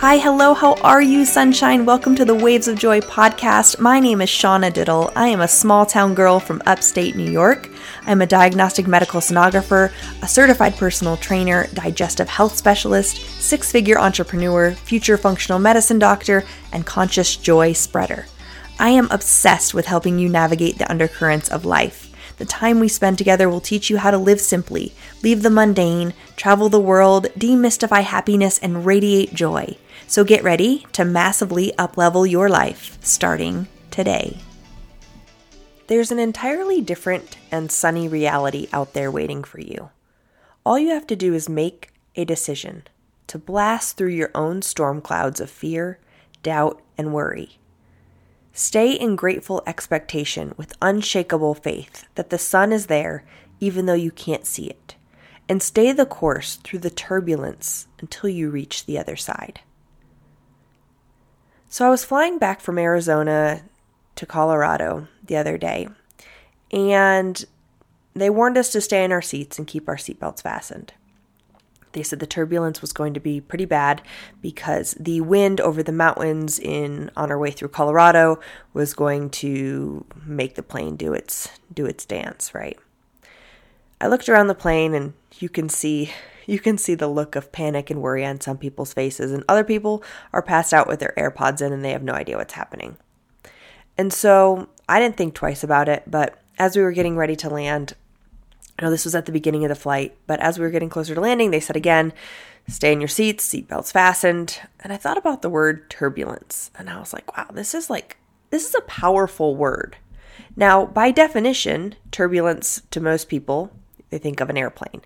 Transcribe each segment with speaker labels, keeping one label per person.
Speaker 1: Hi, hello, how are you, sunshine? Welcome to the Waves of Joy podcast. My name is Shauna Diddle. I am a small town girl from upstate New York. I'm a diagnostic medical sonographer, a certified personal trainer, digestive health specialist, six figure entrepreneur, future functional medicine doctor, and conscious joy spreader. I am obsessed with helping you navigate the undercurrents of life. The time we spend together will teach you how to live simply, leave the mundane, travel the world, demystify happiness, and radiate joy. So get ready to massively uplevel your life starting today. There's an entirely different and sunny reality out there waiting for you. All you have to do is make a decision to blast through your own storm clouds of fear, doubt, and worry. Stay in grateful expectation with unshakable faith that the sun is there even though you can't see it. And stay the course through the turbulence until you reach the other side. So I was flying back from Arizona to Colorado the other day, and they warned us to stay in our seats and keep our seatbelts fastened. They said the turbulence was going to be pretty bad because the wind over the mountains in on our way through Colorado was going to make the plane do its do its dance, right? I looked around the plane and you can see you can see the look of panic and worry on some people's faces and other people are passed out with their AirPods in and they have no idea what's happening. And so I didn't think twice about it, but as we were getting ready to land, I know this was at the beginning of the flight, but as we were getting closer to landing, they said again, stay in your seats, seatbelts fastened. And I thought about the word turbulence, and I was like, wow, this is like, this is a powerful word. Now, by definition, turbulence to most people, they think of an airplane.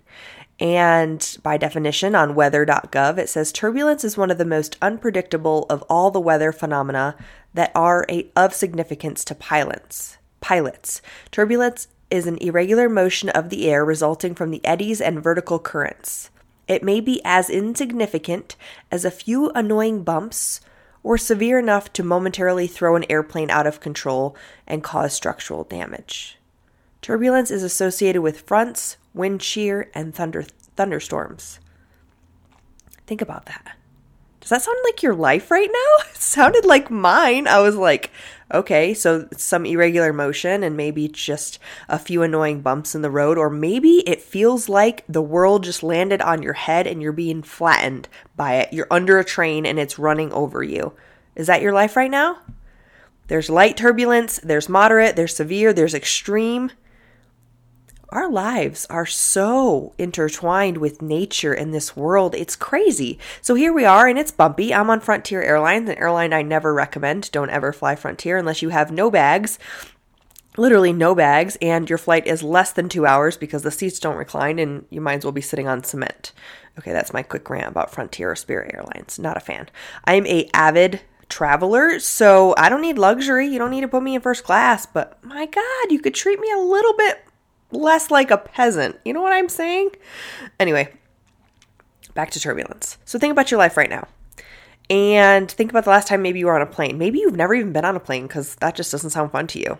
Speaker 1: And by definition, on weather.gov, it says turbulence is one of the most unpredictable of all the weather phenomena that are a, of significance to pilots. Pilots. Turbulence is an irregular motion of the air resulting from the eddies and vertical currents. It may be as insignificant as a few annoying bumps or severe enough to momentarily throw an airplane out of control and cause structural damage. Turbulence is associated with fronts, wind shear, and thunder thunderstorms. Think about that. Does that sound like your life right now? It sounded like mine. I was like, okay, so some irregular motion and maybe just a few annoying bumps in the road, or maybe it feels like the world just landed on your head and you're being flattened by it. You're under a train and it's running over you. Is that your life right now? There's light turbulence, there's moderate, there's severe, there's extreme our lives are so intertwined with nature in this world. It's crazy. So here we are, and it's bumpy. I'm on Frontier Airlines, an airline I never recommend. Don't ever fly Frontier unless you have no bags literally no bags, and your flight is less than two hours because the seats don't recline and you might as well be sitting on cement. Okay, that's my quick rant about Frontier or Spirit Airlines. Not a fan. I'm a avid traveler, so I don't need luxury. You don't need to put me in first class, but my God, you could treat me a little bit less like a peasant. You know what I'm saying? Anyway, back to turbulence. So think about your life right now. And think about the last time maybe you were on a plane. Maybe you've never even been on a plane because that just doesn't sound fun to you.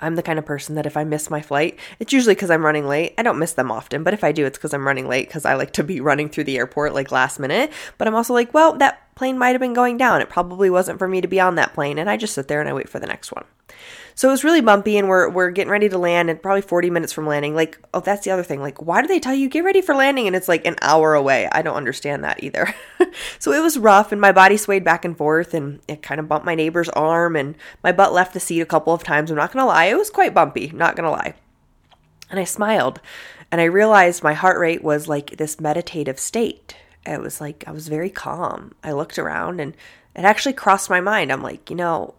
Speaker 1: I'm the kind of person that if I miss my flight, it's usually because I'm running late. I don't miss them often, but if I do, it's because I'm running late because I like to be running through the airport like last minute. But I'm also like, well, that plane might have been going down. It probably wasn't for me to be on that plane. And I just sit there and I wait for the next one. So it was really bumpy, and we're we're getting ready to land, and probably 40 minutes from landing. Like, oh, that's the other thing. Like, why do they tell you get ready for landing, and it's like an hour away? I don't understand that either. so it was rough, and my body swayed back and forth, and it kind of bumped my neighbor's arm, and my butt left the seat a couple of times. I'm not gonna lie, it was quite bumpy. Not gonna lie. And I smiled, and I realized my heart rate was like this meditative state. It was like I was very calm. I looked around, and it actually crossed my mind. I'm like, you know,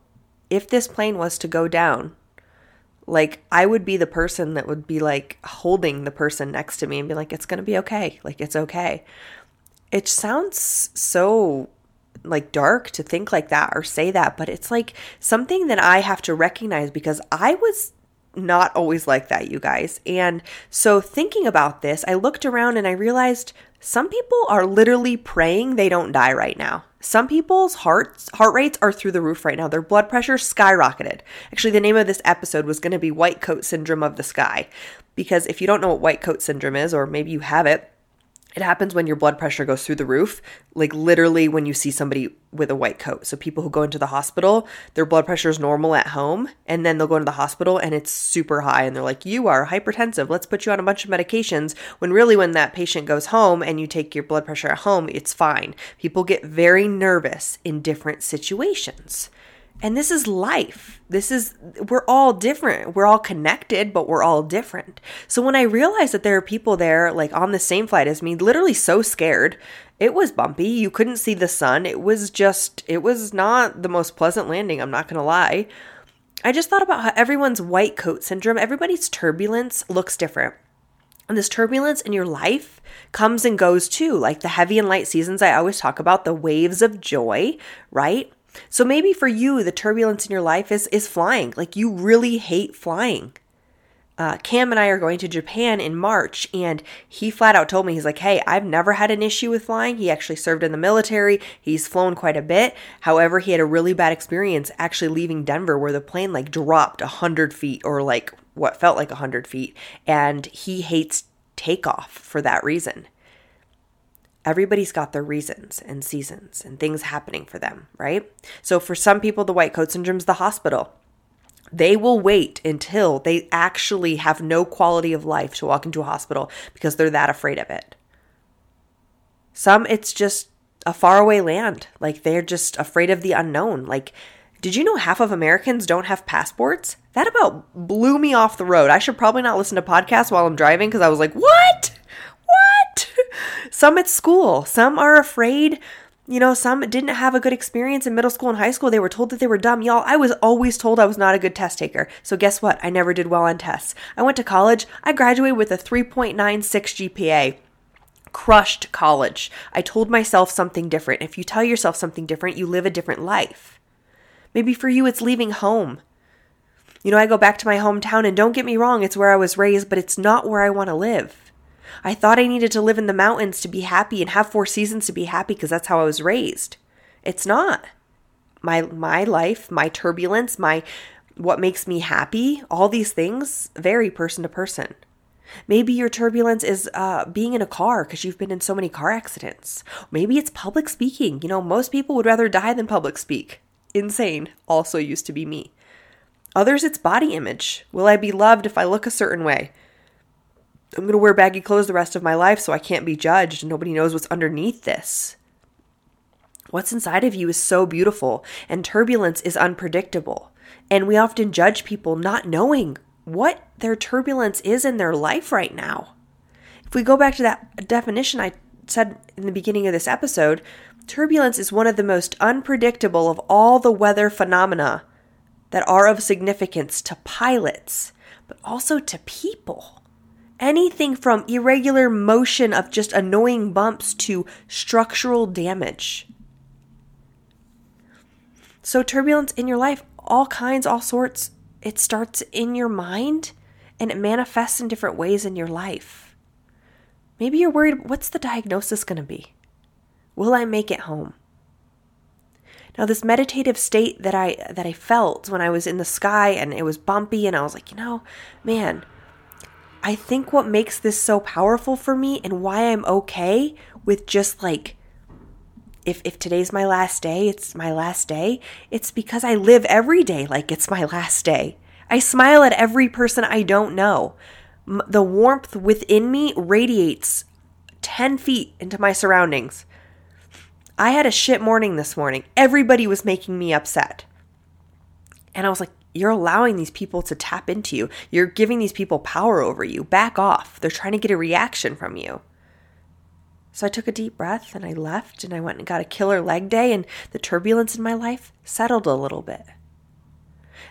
Speaker 1: if this plane was to go down, like I would be the person that would be like holding the person next to me and be like, it's going to be okay. Like, it's okay. It sounds so like dark to think like that or say that, but it's like something that I have to recognize because I was not always like that, you guys. And so thinking about this, I looked around and I realized some people are literally praying they don't die right now. Some people's hearts heart rates are through the roof right now. Their blood pressure skyrocketed. Actually, the name of this episode was going to be white coat syndrome of the sky because if you don't know what white coat syndrome is or maybe you have it, It happens when your blood pressure goes through the roof, like literally when you see somebody with a white coat. So people who go into the hospital, their blood pressure is normal at home, and then they'll go into the hospital and it's super high and they're like, "You are hypertensive. Let's put you on a bunch of medications." When really when that patient goes home and you take your blood pressure at home, it's fine. People get very nervous in different situations. And this is life. This is, we're all different. We're all connected, but we're all different. So when I realized that there are people there, like on the same flight as me, literally so scared, it was bumpy. You couldn't see the sun. It was just, it was not the most pleasant landing, I'm not going to lie. I just thought about how everyone's white coat syndrome, everybody's turbulence looks different. And this turbulence in your life comes and goes too, like the heavy and light seasons I always talk about, the waves of joy, right? So maybe for you, the turbulence in your life is is flying. Like you really hate flying. Uh, Cam and I are going to Japan in March, and he flat out told me, he's like, Hey, I've never had an issue with flying. He actually served in the military. He's flown quite a bit. However, he had a really bad experience actually leaving Denver where the plane like dropped a 100 feet or like what felt like a 100 feet. And he hates takeoff for that reason everybody's got their reasons and seasons and things happening for them, right? So for some people, the white coat syndrome is the hospital. They will wait until they actually have no quality of life to walk into a hospital because they're that afraid of it. Some, it's just a faraway land. Like they're just afraid of the unknown. Like, did you know half of Americans don't have passports? That about blew me off the road. I should probably not listen to podcasts while I'm driving because I was like, what? Some at school, some are afraid. You know, some didn't have a good experience in middle school and high school. They were told that they were dumb. Y'all, I was always told I was not a good test taker. So guess what? I never did well on tests. I went to college. I graduated with a 3.96 GPA crushed college. I told myself something different. If you tell yourself something different, you live a different life. Maybe for you, it's leaving home. You know, I go back to my hometown, and don't get me wrong, it's where I was raised, but it's not where I want to live. I thought I needed to live in the mountains to be happy and have four seasons to be happy because that's how I was raised. It's not. My my life, my turbulence, my what makes me happy, all these things vary person to person. Maybe your turbulence is uh, being in a car because you've been in so many car accidents. Maybe it's public speaking. You know, most people would rather die than public speak. Insane also used to be me. Others, it's body image. Will I be loved if I look a certain way? I'm going to wear baggy clothes the rest of my life so I can't be judged. Nobody knows what's underneath this. What's inside of you is so beautiful, and turbulence is unpredictable. And we often judge people not knowing what their turbulence is in their life right now. If we go back to that definition I said in the beginning of this episode, turbulence is one of the most unpredictable of all the weather phenomena that are of significance to pilots, but also to people. Anything from irregular motion of just annoying bumps to structural damage. So, turbulence in your life, all kinds, all sorts, it starts in your mind and it manifests in different ways in your life. Maybe you're worried what's the diagnosis going to be? Will I make it home? Now this meditative state that I that I felt when I was in the sky and it was bumpy and I was like, you know, man, I think what makes this so powerful for me and why I'm okay with just like if if today's my last day, it's my last day. It's because I live every day like it's my last day. I smile at every person I don't know. M- the warmth within me radiates 10 feet into my surroundings. I had a shit morning this morning. Everybody was making me upset. And I was like, you're allowing these people to tap into you. You're giving these people power over you. Back off. They're trying to get a reaction from you. So I took a deep breath and I left and I went and got a killer leg day, and the turbulence in my life settled a little bit.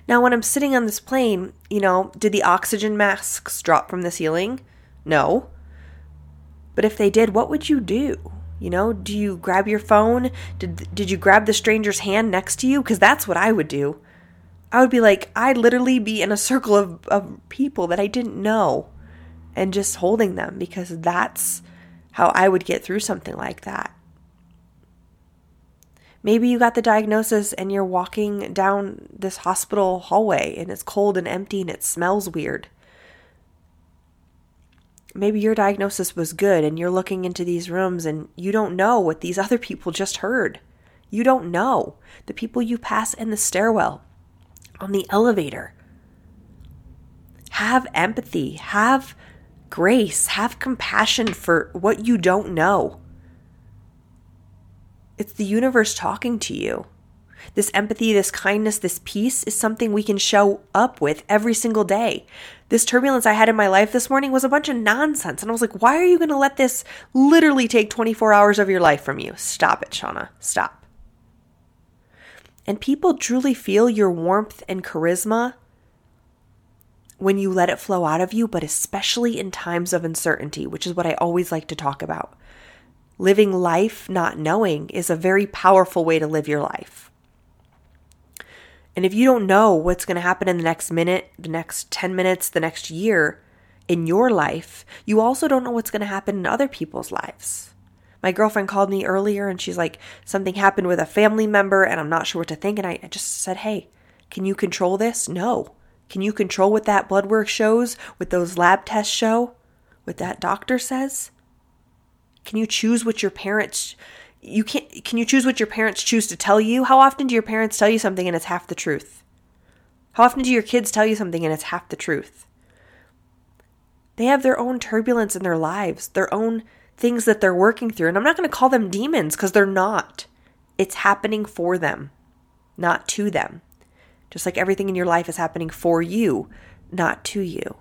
Speaker 1: Now, when I'm sitting on this plane, you know, did the oxygen masks drop from the ceiling? No. But if they did, what would you do? You know, do you grab your phone? Did, did you grab the stranger's hand next to you? Because that's what I would do. I would be like, I'd literally be in a circle of, of people that I didn't know and just holding them because that's how I would get through something like that. Maybe you got the diagnosis and you're walking down this hospital hallway and it's cold and empty and it smells weird. maybe your diagnosis was good and you're looking into these rooms and you don't know what these other people just heard. You don't know. The people you pass in the stairwell, on the elevator. Have empathy, have grace, have compassion for what you don't know. It's the universe talking to you. This empathy, this kindness, this peace is something we can show up with every single day. This turbulence I had in my life this morning was a bunch of nonsense. And I was like, why are you going to let this literally take 24 hours of your life from you? Stop it, Shauna. Stop. And people truly feel your warmth and charisma when you let it flow out of you, but especially in times of uncertainty, which is what I always like to talk about. Living life not knowing is a very powerful way to live your life. And if you don't know what's going to happen in the next minute, the next 10 minutes, the next year in your life, you also don't know what's going to happen in other people's lives. My girlfriend called me earlier and she's like, something happened with a family member and I'm not sure what to think. And I, just said, hey, can you control this? No. Can you control what that blood work shows, what those lab tests show, what that doctor says? Can you choose what your parents you can't can you choose what your parents choose to tell you? How often do your parents tell you something and it's half the truth? How often do your kids tell you something and it's half the truth? They have their own turbulence in their lives, their own things that they're working through. And I'm not going to call them demons because they're not. It's happening for them, not to them. Just like everything in your life is happening for you, not to you.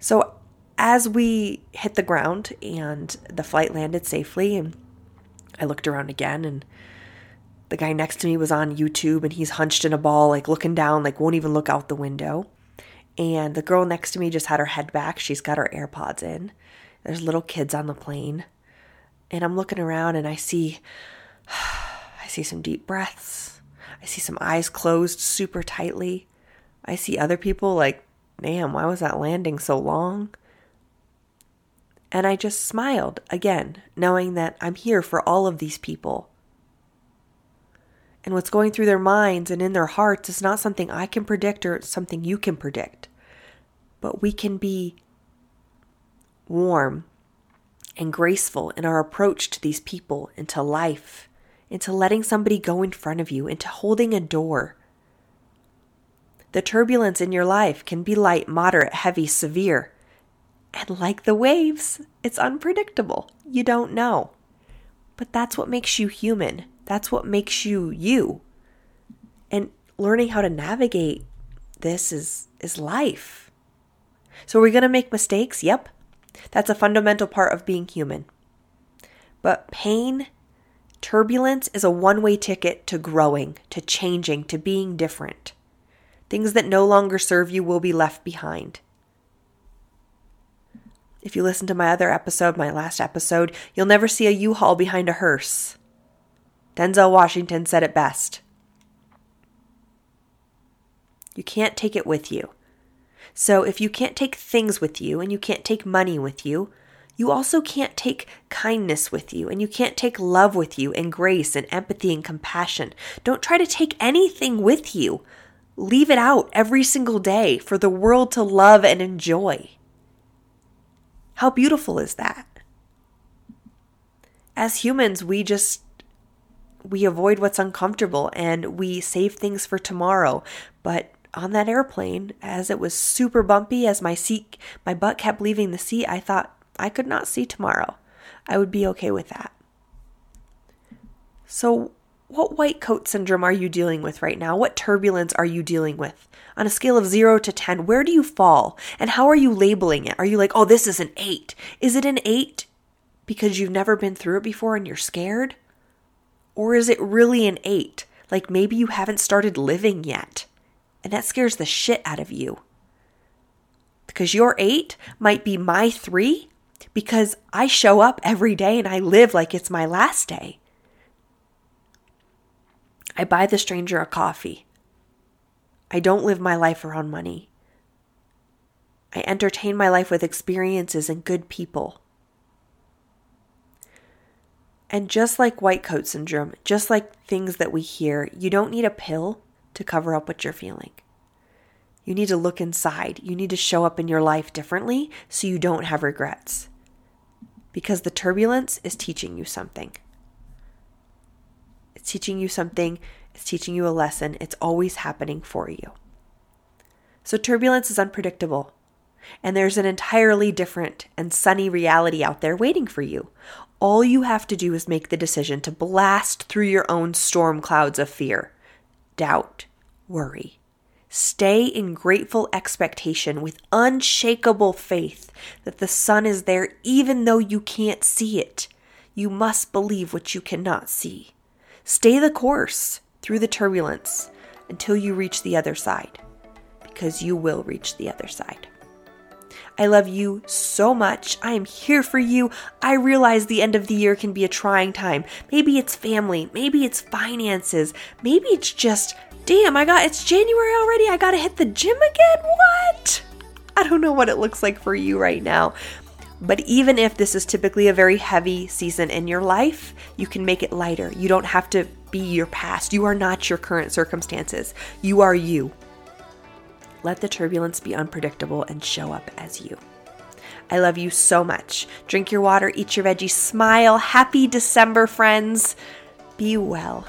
Speaker 1: So as we hit the ground and the flight landed safely, and I looked around again, and the guy next to me was on YouTube and he's hunched in a ball, like looking down, like won't even look out the window. And the girl next to me just had her head back. She's got her AirPods in. There's little kids on the plane. And I'm looking around and I see I see some deep breaths. I see some eyes closed super tightly. I see other people like, damn, why was that landing so long? And I just smiled again, knowing that I'm here for all of these people. And what's going through their minds and in their hearts is not something I can predict or something you can predict. But we can be warm and graceful in our approach to these people, into life, into letting somebody go in front of you, into holding a door. The turbulence in your life can be light, moderate, heavy, severe. And like the waves, it's unpredictable. You don't know. But that's what makes you human. That's what makes you you. And learning how to navigate this is is life. So are we going to make mistakes? Yep. That's a fundamental part of being human. But pain, turbulence is a one-way ticket to growing, to changing, to being different. Things that no longer serve you will be left behind. If you listen to my other episode, my last episode, you'll never see a U Haul behind a hearse. Denzel Washington said it best. You can't take it with you. So if you can't take things with you and you can't take money with you, you also can't take kindness with you and you can't take love with you and grace and empathy and compassion. Don't try to take anything with you. Leave it out every single day for the world to love and enjoy. How beautiful is that? As humans, we just we avoid what's uncomfortable and we save things for tomorrow. But on that airplane, as it was super bumpy, as my seat, my butt kept leaving the seat, I thought I could not see tomorrow. I would be okay with that. So, what white coat syndrome are you dealing with right now? What turbulence are you dealing with? On a scale of 0 to 10, where do you fall? And how are you labeling it? Are you like, oh, this is an 8? Is it an 8 because you've never been through it before and you're scared? Or is it really an 8? Like maybe you haven't started living yet. And that scares the shit out of you. Because your 8 might be my 3 because I show up every day and I live like it's my last day. I buy the stranger a coffee. I don't live my life around money. I entertain my life with experiences and good people. And just like white coat syndrome, just like things that we hear, you don't need a pill to cover up what you're feeling. You need to look inside. You need to show up in your life differently so you don't have regrets. Because the turbulence is teaching you something. It's teaching you something, it's teaching you a lesson. It's always happening for you. So, turbulence is unpredictable. And there's an entirely different and sunny reality out there waiting for you. All you have to do is make the decision to blast through your own storm clouds of fear, doubt, worry. Stay in grateful expectation with unshakable faith that the sun is there even though you can't see it. You must believe what you cannot see. Stay the course through the turbulence until you reach the other side, because you will reach the other side. I love you so much. I am here for you. I realize the end of the year can be a trying time. Maybe it's family, maybe it's finances, maybe it's just, damn, I got it's January already. I got to hit the gym again. What? I don't know what it looks like for you right now. But even if this is typically a very heavy season in your life, you can make it lighter. You don't have to be your past. You are not your current circumstances. You are you. Let the turbulence be unpredictable and show up as you. I love you so much. Drink your water, eat your veggies, smile. Happy December, friends. Be well.